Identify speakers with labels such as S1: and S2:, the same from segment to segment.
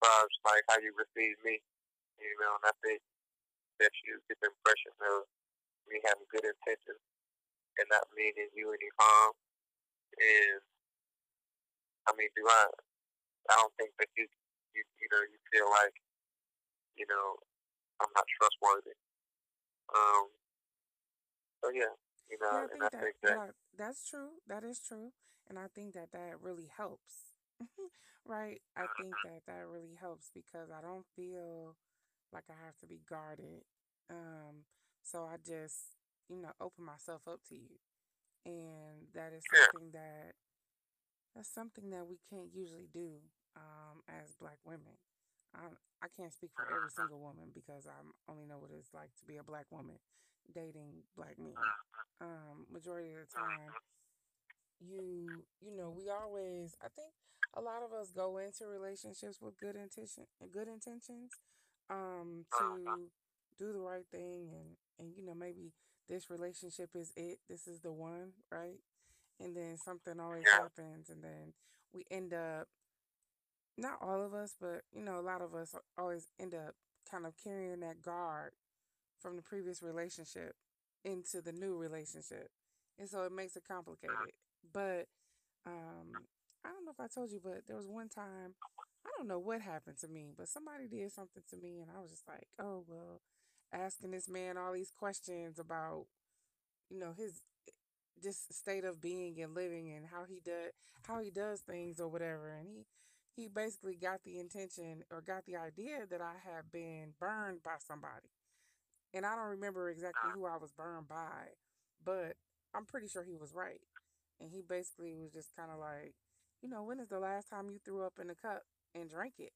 S1: far as like how you receive me, you know, and I think that you get the impression of me having good intentions and not meaning you any harm. And I mean, do I? I don't think that you, you, you know, you feel like, you know, I'm not trustworthy. Um. So yeah, you know,
S2: Yeah, I
S1: and
S2: think
S1: I
S2: that
S1: think that.
S2: yeah, that's true. That is true, and I think that that really helps. right? I think that that really helps because I don't feel like I have to be guarded. Um, so I just, you know, open myself up to you, and that is something that that's something that we can't usually do um, as black women. Um, I can't speak for every single woman because I only know what it's like to be a black woman dating black men. Um, majority of the time, you you know we always I think a lot of us go into relationships with good intention good intentions um to do the right thing and and you know maybe this relationship is it this is the one right? And then something always
S1: Yeah.
S2: happens and then we end up not all of us but you know a lot of us always end up kind of carrying that guard from the previous relationship into the new relationship. And so it makes it complicated. But um, I don't know if I told you, but there was one time, I don't know what happened to me, but somebody did something to me, and I was just like, oh, well, asking this man all these questions about, you know, his eh, just state of being and living and how he does how he does things or whatever and he he basically got the intention or got the idea that I had been burned by somebody and I don't remember exactly who I was burned by but I'm pretty sure he was right and he basically was just kind of like, you know, when is the last time you threw up in a cup and drank it?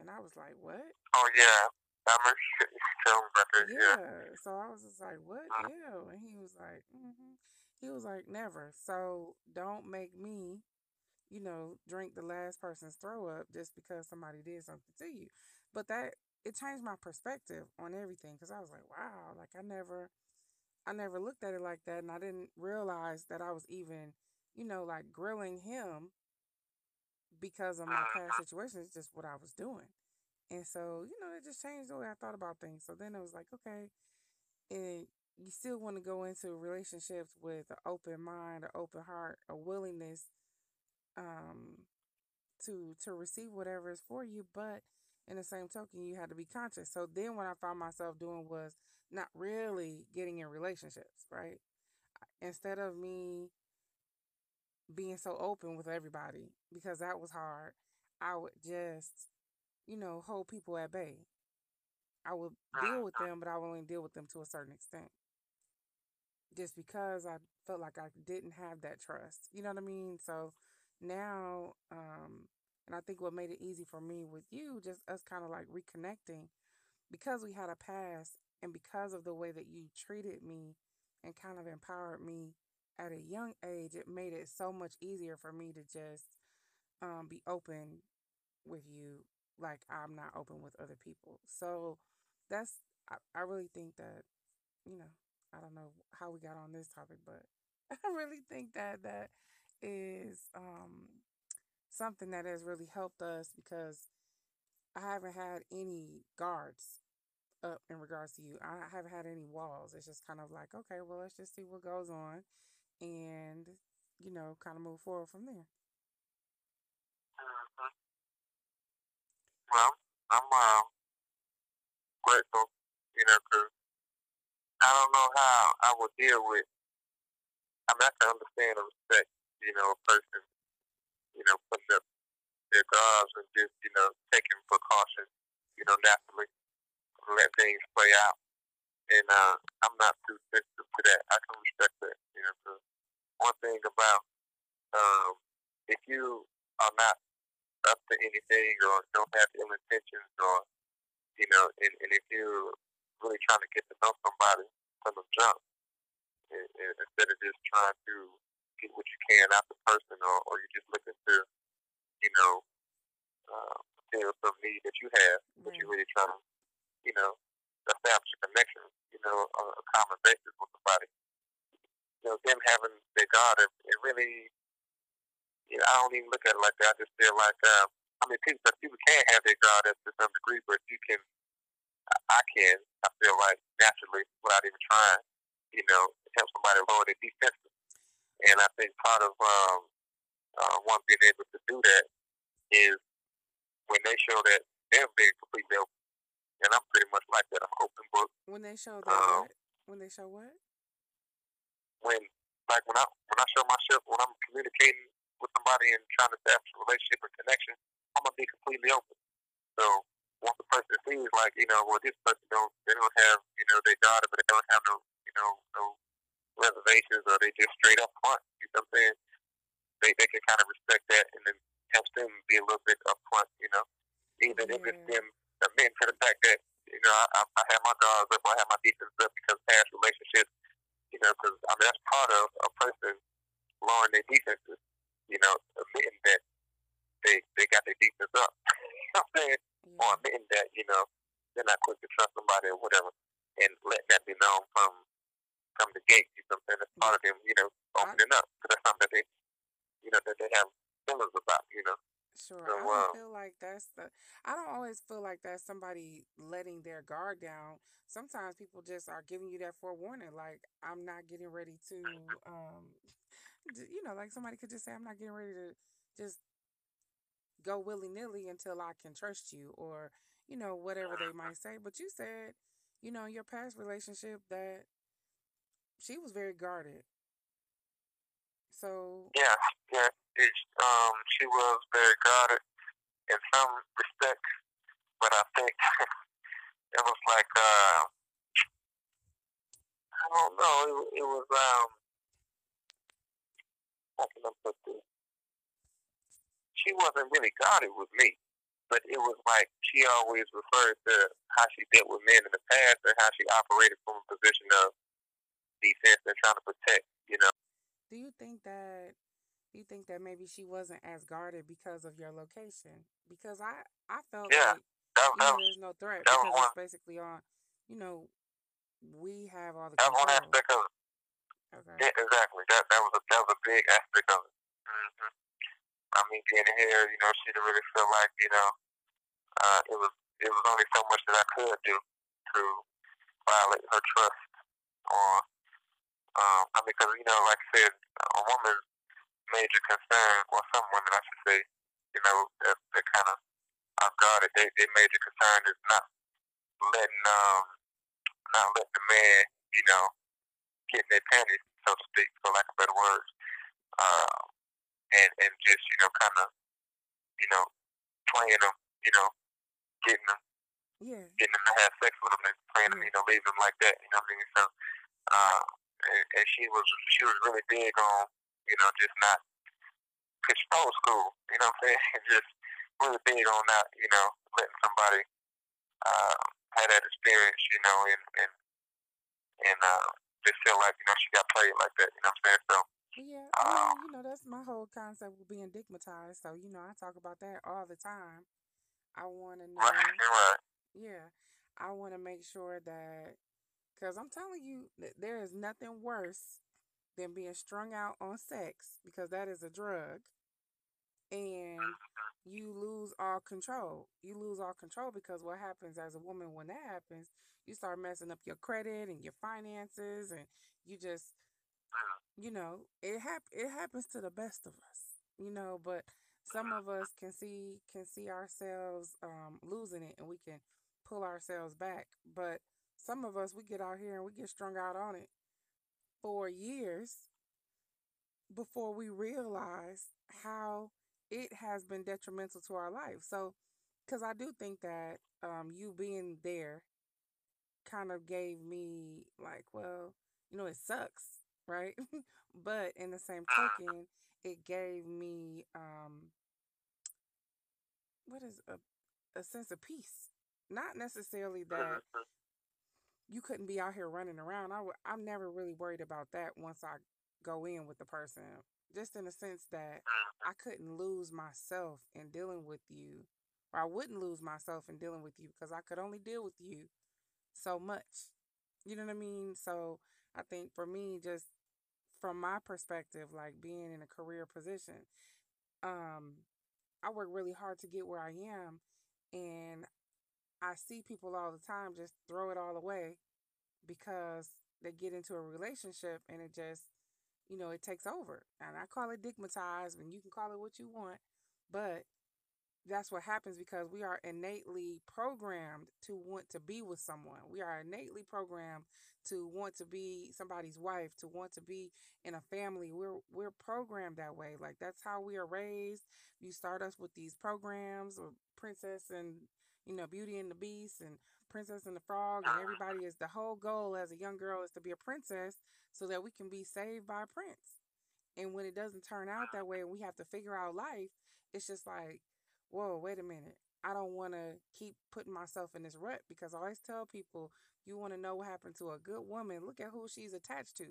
S2: And I was like, what?
S1: Oh yeah. I remember you telling me about this. Yeah.
S2: Yeah. So I was just like, what? Ew. And he was like, mm-hmm. he was like, never. So don't make me, you know, drink the last person's throw up just because somebody did something to you. But that, it changed my perspective on everything because I was like, wow, like I never, I never looked at it like that. And I didn't realize that I was even, you know, like grilling him because of my past situation. It's just what I was doing. And so, you know, it just changed the way I thought about things. So then it was like, okay, and you still want to go into relationships with an open mind, an open heart, a willingness um, to to receive whatever is for you, but in the same token, you had to be conscious. So then, what I found myself doing was not really getting in relationships, right? Instead of me being so open with everybody because that was hard, I would just, you know, hold people at bay. I would deal with them, but I would only deal with them to a certain extent. Just because I felt like I didn't have that trust. You know what I mean? So now, um, and I think what made it easy for me with you, just us kind of like reconnecting, because we had a past and because of the way that you treated me and kind of empowered me at a young age, it made it so much easier for me to just um, be open with you like I'm not open with other people. So that's, I, I really think that, you know, I don't know how we got on this topic, but I really think that that is um, something that has really helped us because I haven't had any guards up in regards to you. I haven't had any walls. It's just kind of like, okay, well, let's just see what goes on and, you know, kind of move forward from there.
S1: Mhm. Well, I'm uh, grateful, you know, 'cause I don't know how I would deal with. I mean, I can understand and respect, you know, a person, you know, putting up their guards and just, you know, taking precautions, you know, naturally let things play out. And uh, I'm not too sensitive to that. I can respect that, you know. 'cause one thing about um, if you are not up to anything or don't have ill intentions or you know, and, and if you're really trying to get to know somebody from the jump, and, and instead of just trying to get what you can out the person, or, or you're just looking to, you know, uh, fulfill some need that you have, but you're really trying to, you know, establish a connection, you know, on a common basis with somebody. You know, them having their God, it, it really, you know, I don't even look at it like that. I just feel like uh, I mean, people, people can have their guard up to some degree, but you can, I can, I feel like naturally, without even trying, you know, help somebody lower their defenses. And I think part of um, uh, one being able to do that is when they show that they're being completely open. And I'm pretty much like that. I'm open book.
S2: When they show that um, what? When they show what?
S1: Like when I when I show myself when I'm communicating with somebody and trying to establish a relationship or connection, I'm gonna be completely open. So once the person sees like, you know, well this person don't they don't have, you know, they daughter but they don't have no you know, no reservations or they just straight up front, you know what I'm saying? They they can kind of respect that and then helps them be a little bit upfront, you know. Even yeah. if it's them admitting to the fact that, you know, I, I have my guards up, I have my defense up because past relationships you know, because I mean that's part of a person lowering their defenses. You know, admitting that they they got their defense up. you know what I'm saying? Mm-hmm. Or admitting that you know they're not quick to trust somebody or whatever, and letting that be known from from the gate. You know what I'm saying? That's part of them. You know, opening up because that's something that they you know that they have feelings about. You know.
S2: Sure. So, I don't uh, feel like that's the. I don't always feel like that's somebody letting their guard down. Sometimes people just are giving you that forewarning, like I'm not getting ready to, um, you know, like somebody could just say I'm not getting ready to just go willy nilly until I can trust you, or you know whatever they might say. But you said, you know, your past relationship that she was very guarded. So
S1: yeah, yeah, um, she was very guarded in some respects, but I think it was like uh, I don't know. It, it was um, how can I put this? She wasn't really guarded with me, but it was like she always referred to how she dealt with men in the past and how she operated from a position of defense and trying to protect. You know.
S2: Do you think that you think that maybe she wasn't as guarded because of your location? Because I I felt
S1: yeah,
S2: like that, you know, there's no threat because it's basically on you know we have all the
S1: that one aspect of it. Okay. Yeah, exactly. That that was a that was a big aspect of it. Mm-hmm. I mean, being here, you know, she didn't really feel like you know uh, it was it was only so much that I could do to violate her trust or um, I mean, because you know, like I said, a woman's major concern, or some women, I should say, you know, that, that kind of off guard. They, their major concern is not letting, um, not letting the man, you know, get in their panties, so to speak, for lack of better words, uh, and and just you know, kind of, you know, playing them, you know, getting them,
S2: yeah,
S1: getting them to have sex with them and playing them, you know, leaving them like that. You know what I mean? So. Uh, and, and she was she was really big on you know just not old school you know what I'm saying just really big on not you know letting somebody uh, have that experience you know and and and uh, just feel like you know she got played like that you know what I'm saying so.
S2: Yeah, um, you know that's my whole concept of being dickmatized. So you know I talk about that all the time. I want to know.
S1: Right, right.
S2: Yeah, I want to make sure that because I'm telling you, there is nothing worse than being strung out on sex because that is a drug. And you lose all control. You lose all control because what happens as a woman when that happens, you start messing up your credit and your finances, and you just, you know, it hap- it happens to the best of us, you know. But some of us can see can see ourselves um, losing it, and we can pull ourselves back. But some of us, we get out here and we get strung out on it for years before we realize how it has been detrimental to our life. So, because I do think that um, you being there kind of gave me, like, well, you know, it sucks, right? but in the same token, it gave me, um, what is a, a sense of peace. Not necessarily that you couldn't be out here running around. I w- I'm never really worried about that once I go in with the person. Just in the sense that I couldn't lose myself in dealing with you, or I wouldn't lose myself in dealing with you because I could only deal with you so much. You know what I mean? So I think for me, just from my perspective, like being in a career position, um, I work really hard to get where I am, and I see people all the time just throw it all away because they get into a relationship and it just, you know, it takes over. And I call it dickmatized, and you can call it what you want, but that's what happens because we are innately programmed to want to be with someone. We are innately programmed to want to be somebody's wife, to want to be in a family. We're we're programmed that way. Like that's how we are raised. You start us with these programs of Princess and you know Beauty and the Beast and Princess and the Frog and everybody is the whole goal as a young girl is to be a princess so that we can be saved by a prince. And when it doesn't turn out that way and we have to figure out life, it's just like whoa, wait a minute. I don't want to keep putting myself in this rut because I always tell people you want to know what happened to a good woman. Look at who she's attached to.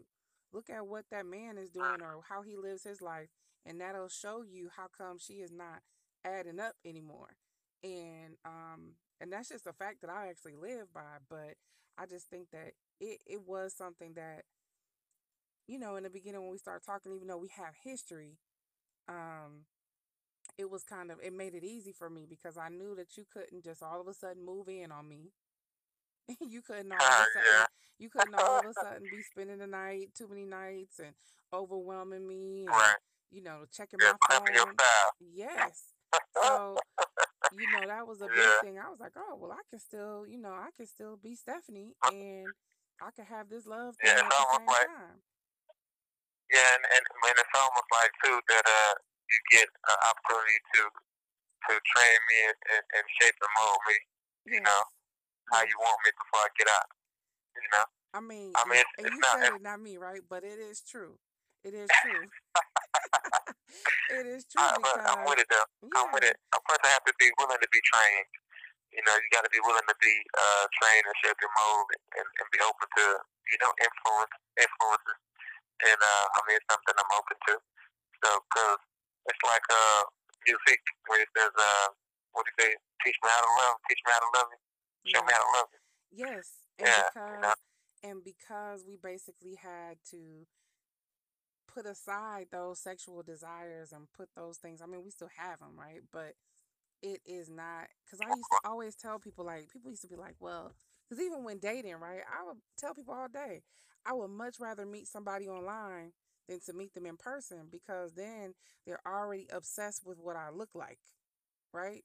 S2: Look at what that man is doing or how he lives his life. And that'll show you how come she is not adding up anymore. And um and that's just a fact that I actually live by. But I just think that it, it was something that, you know, in the beginning when we start talking, even though we have history, um, it was kind of it made it easy for me because I knew that you couldn't just all of a sudden move in on me. you couldn't all of a sudden you couldn't all of a sudden be spending the night too many nights and overwhelming me and you know checking my phone. Yes. So, you know, that was a big
S1: yeah.
S2: thing. I was like, "Oh, well, I can still, you know, I can still be Stephanie and I can have this love
S1: Yeah,
S2: thing
S1: it's
S2: at the
S1: almost
S2: same
S1: like
S2: time."
S1: yeah, and, and and it's almost like too that uh you get an opportunity to to train me and, and, and shape and mold me, you
S2: Yes.
S1: know, how you want me before I get out. You know.
S2: I mean,
S1: I
S2: and,
S1: mean it's,
S2: and
S1: it's
S2: you
S1: not
S2: said it, not me, right? But it is true. It is true. it is true
S1: I, but I'm with it though. I'm with
S2: yeah,
S1: it. A person have to be willing to be trained. You know, you got to be willing to be uh, trained and shape and mold and, and be open to, you know, influence influences. And uh, I mean, it's something I'm open to. So, cause it's like uh, music where it says, uh, what do you say? Teach me how to love. Teach me how to love you. Show me how to love you.
S2: yes. And
S1: Yeah, you know.
S2: and because we basically had to put aside those sexual desires and put those things, I mean, we still have them, right? But it is not, because I used to always tell people, like, people used to be like, well, because even when dating, right, I would tell people all day, I would much rather meet somebody online than to meet them in person because then they're already obsessed with what I look like, right?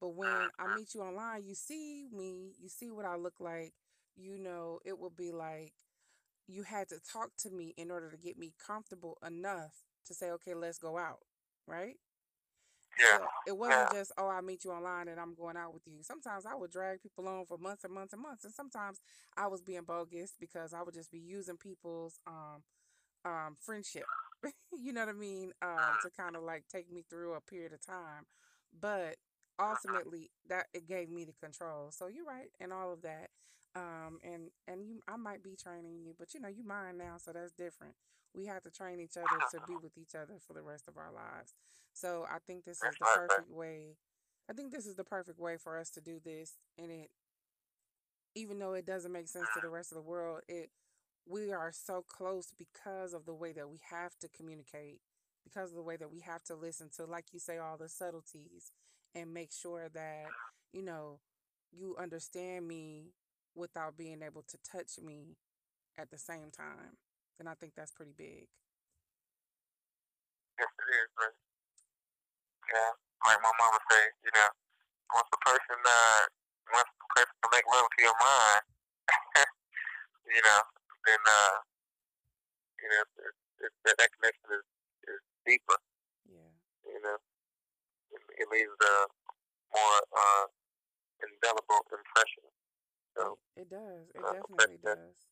S2: But when I meet you online, you see me, you see what I look like, you know, it will be like you had to talk to me in order to get me comfortable enough to say, okay, let's go out, right?
S1: Yeah,
S2: So it wasn't just, oh, I meet you online and I'm going out with you. Sometimes I would drag people on for months and months and months. And sometimes I was being bogus because I would just be using people's um um friendship. you know what I mean? Um to kind of like take me through a period of time. But ultimately that it gave me the control. So you're right and all of that. Um and and you I might be training you, but you know, you mine now, so that's different. We have to train each other to be with each other for the rest of our lives. So I think this is the perfect way. I think this is the perfect way for us to do this and it even though it doesn't make sense to the rest of the world, it we are so close because of the way that we have to communicate, because of the way that we have to listen to, like you say, all the subtleties and make sure that, you know, you understand me without being able to touch me at the same time. And I think that's pretty big.
S1: Yes, it is, right? Yeah, like my mama say, you know, once a person uh, once a person to make love to your mind, you know, then uh, you know, it, it, that that connection is, is deeper.
S2: Yeah.
S1: You know, it, it leaves a more uh, indelible impression. So,
S2: It, does. It
S1: uh,
S2: definitely
S1: that,
S2: does.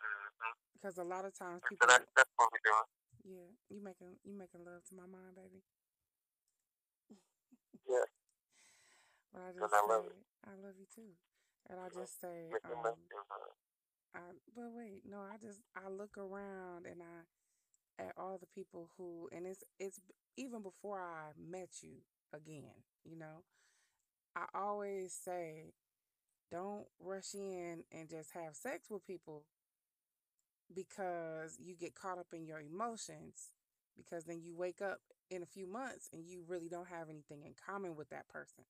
S1: mm-hmm.
S2: Because a lot of times
S1: so
S2: people,
S1: that's that's what we're doing.
S2: yeah, you making you making love to my mind, baby.
S1: Yeah,
S2: But I just
S1: I
S2: say,
S1: love it.
S2: I love you too. And I just say, um,
S1: to your mind.
S2: I, but wait, no, I just, I look around and I, at all the people who, and it's, it's even before I met you again, you know, I always say, don't rush in and just have sex with people because you get caught up in your emotions because then you wake up in a few months and you really don't have anything in common with that person.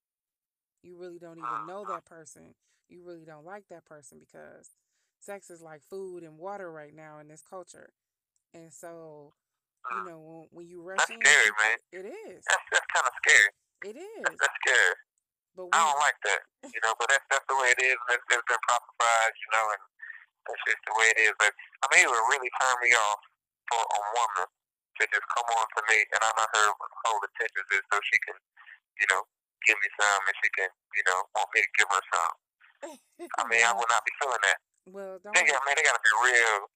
S2: You really don't even know ah. that person. You really don't like that person because sex is like food and water right now in this culture. And so, you ah. know, when, when you rush
S1: That's
S2: in,
S1: scary, man.
S2: it is.
S1: That's that's kind of scary.
S2: It is.
S1: That's, that's scary.
S2: But
S1: I don't like that, you know. But that's that's the way it is, and it's, it's been prophesied, you know, and that's just the way it is. But I mean, it would really turn me off for a woman to just come on to me, and I'm not her whole intentions is so she can, you know, give me some, and she can, you know, want me to give her some. I mean, I would not be feeling that.
S2: well, don't.
S1: got man, they gotta be real.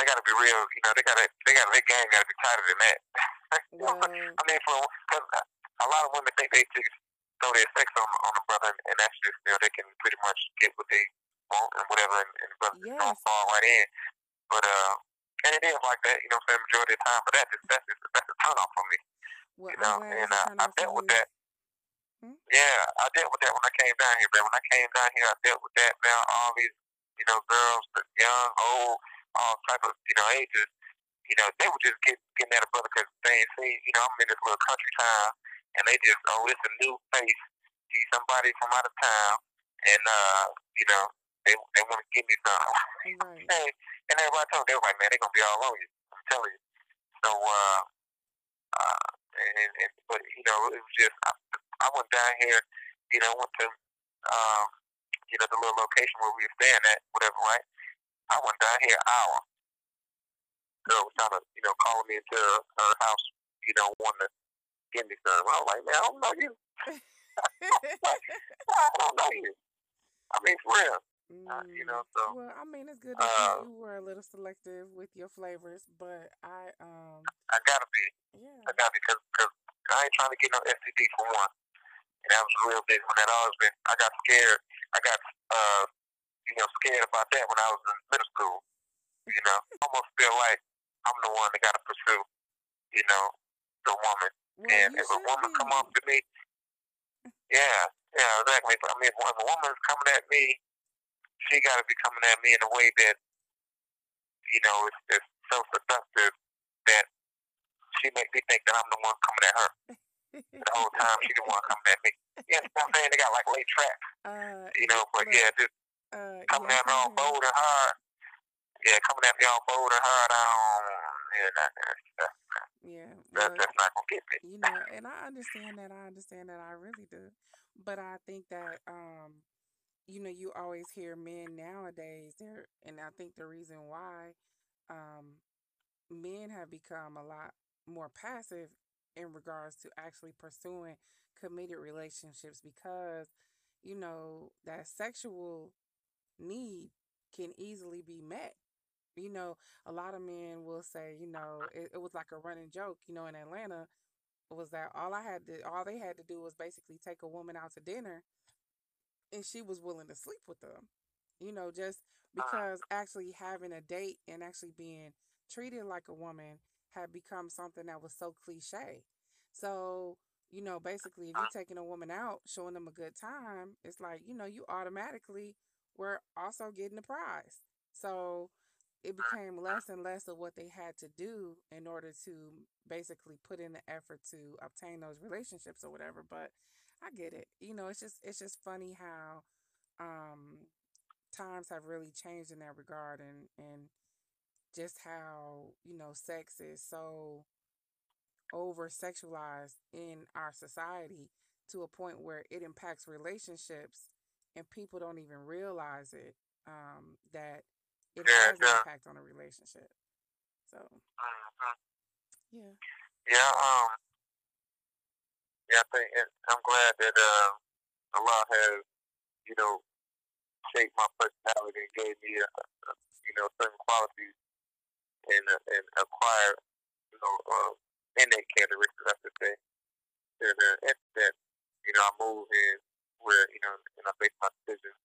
S1: They gotta be real. You know, they gotta they gotta their game gotta be tighter than that.
S2: Well,
S1: I mean, for cause a lot of women think they just throw their sex on on a brother, and, that's just you know they can pretty much get what they want and whatever, and, and the brother just
S2: yes.
S1: gonna fall right in. But uh, and it is like that. You know, what I'm saying majority of the time. But that just that's just that's a turn off for me.
S2: Well,
S1: You know, and uh, I dealt with
S2: you.
S1: that.
S2: Hmm?
S1: Yeah, I dealt with that when I came down here, man. When I came down here, I dealt with that. Now all these, you know, girls, the young, old, all type of, you know, ages, you know, they would just get getting at a brother because they ain't seen, you know, I'm in this little country town, and they just, oh, it's a new face, see somebody from out of town, and uh, you know, they they want to give me some.
S2: Right.
S1: hey, and everybody told me, they were like, man, they're gonna be all on you. I'm telling you. So, uh, uh, and, and but you know, it was just I, I went down here, you know, went to um, you know, the little location where we were staying at, whatever, right? I went down here an hour. Girl was trying to, you know, calling me into her, her house, you know, wanting to give me some. I was like, man, I don't know you. I don't know you. I mean, for real. Uh, you know,
S2: Mm,
S1: so
S2: well, I mean, it's good that
S1: uh,
S2: you, were a little selective with your flavors, but I, um,
S1: I gotta be.
S2: yeah,
S1: I gotta be because cause I ain't trying to get no STD for one. And that was a real big when that always been. I got scared. I got, uh, you know, scared about that when I was in middle school. You know, almost feel like I'm the one that got to pursue, you know, the woman.
S2: Well,
S1: And if a woman come up to me, yeah, yeah, exactly. But I mean, if a woman's coming at me, she got to be coming at me in a way that, you know, is, is so seductive that she make me think that I'm the one coming at her. The whole time she the one coming at me. You know what I'm saying? They got like laid traps,
S2: uh,
S1: you know, but
S2: look,
S1: yeah, just
S2: uh,
S1: coming
S2: yes,
S1: at me all bold and hard. Yeah, coming at me all bold and hard. I don't, yeah, that, that, that,
S2: Yeah,
S1: that, that's not to get me.
S2: you know, and I understand that. I understand that. I really do. But I think that, um, you know, you always hear men nowadays there, and I think the reason why, um, men have become a lot more passive in regards to actually pursuing committed relationships because, you know, that sexual need can easily be met. You know, a lot of men will say, you know, it, it was like a running joke, you know, in Atlanta was that all I had to all they had to do was basically take a woman out to dinner and she was willing to sleep with them. You know, just ah. because actually having a date and actually being treated like a woman had become something that was so cliche. So, you know, basically if you're ah. taking a woman out, showing them a good time, it's like, you know, you automatically were also getting a prize. So it became less and less of what they had to do in order to basically put in the effort to obtain those relationships or whatever. But I get it. You know, it's just it's just funny how um times have really changed in that regard and and just how, you know, sex is so over sexualized in our society to a point where it impacts relationships and people don't even realize it um that it
S1: Yeah,
S2: has an impact on a relationship. So,
S1: Mhm.
S2: yeah.
S1: Yeah, um, yeah, I think it, I'm glad that uh, Allah has, you know, shaped my personality and gave me, a, a, you know, certain qualities and uh, and acquired, you know, uh, innate characteristics, I should say, that uh, that that, you know I move in where you know and I base my decisions,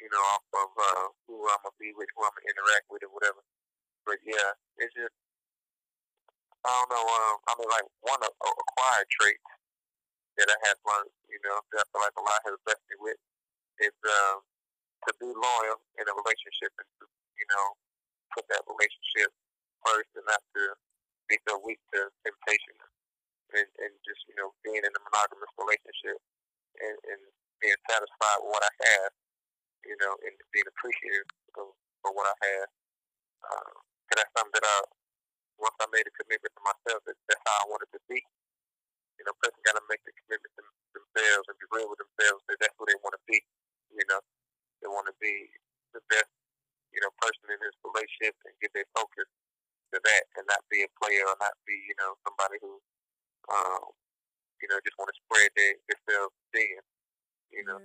S1: you know, off of uh, who I'm gonna be with, who I'm gonna interact with, or whatever. But yeah, it's just I don't know. Um, I mean, like one of uh, acquired traits that I have learned, you know, that I feel like Allah has blessed me with is um, to be loyal in a relationship and to, you know, put that relationship first and not to be so weak to temptation and, and just, you know, being in a monogamous relationship and, and being satisfied with what I have, you know, and being appreciative of, for what I have. Uh, and that's something that I, once I made a commitment to myself, that that's how I wanted to be. You know, person got to make the commitment to themselves and be real with themselves that that's who they want to be. You know, they want to be the best, you know, person in this relationship and give their focus to that and not be a player or not be, you know, somebody who, um, you know, just want to spread their, themselves thin, you know.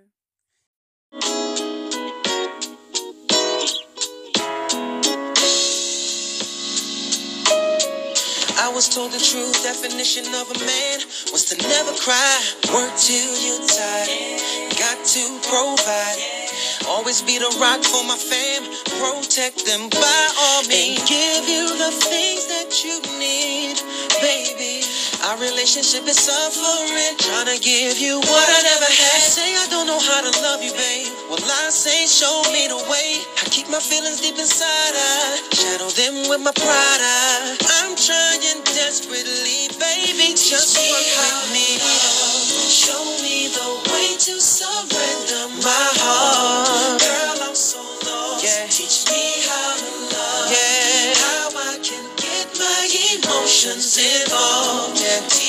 S3: I was told the true definition of a man was to never cry, work till you're tired, got to provide. Always be the rock for my fam, protect them by all means, and give you the things that you need, baby. Our relationship is suffering, trying to give you what I never had. Say I don't know how to love you, babe. Well, I say show me the way. I keep my feelings deep inside, I shadow them with my pride. I, I'm trying desperately, baby, just work with me. Show me the way to surrender my heart. Girl, I'm so lost. Yeah. Teach me how to love. Yeah. How I can get my emotions involved. Yeah.